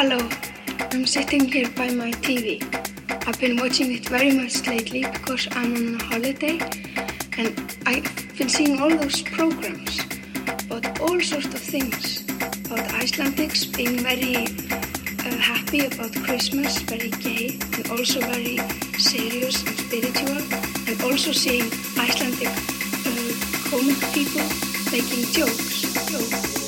Hello, I'm sitting here by my TV. I've been watching it very much lately because I'm on a holiday and I've been seeing all those programs about all sorts of things about Icelandics being very uh, happy about Christmas, very gay, and also very serious and spiritual, and also seeing Icelandic uh, comic people making jokes. jokes.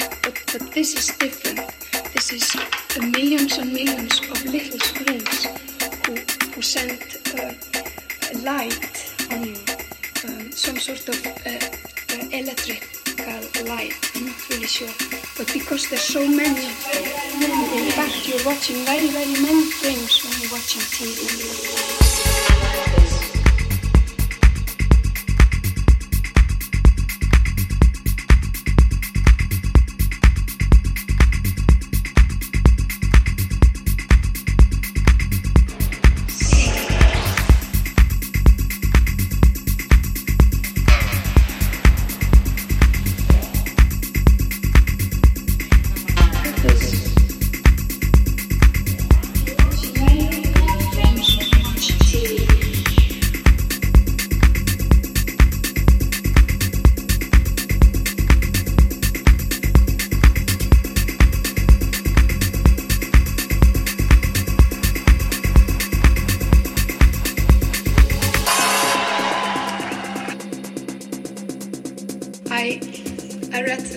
But, but this is different. This is the millions and millions of little screens who, who send uh, light on you, um, some sort of uh, uh, electrical light. I'm not really sure. But because there's so many in fact, you're watching very, very many things when you're watching TV.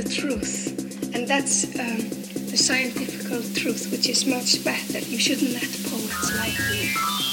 the truth, and that's um, the scientific truth, which is much better. You shouldn't let poets like you.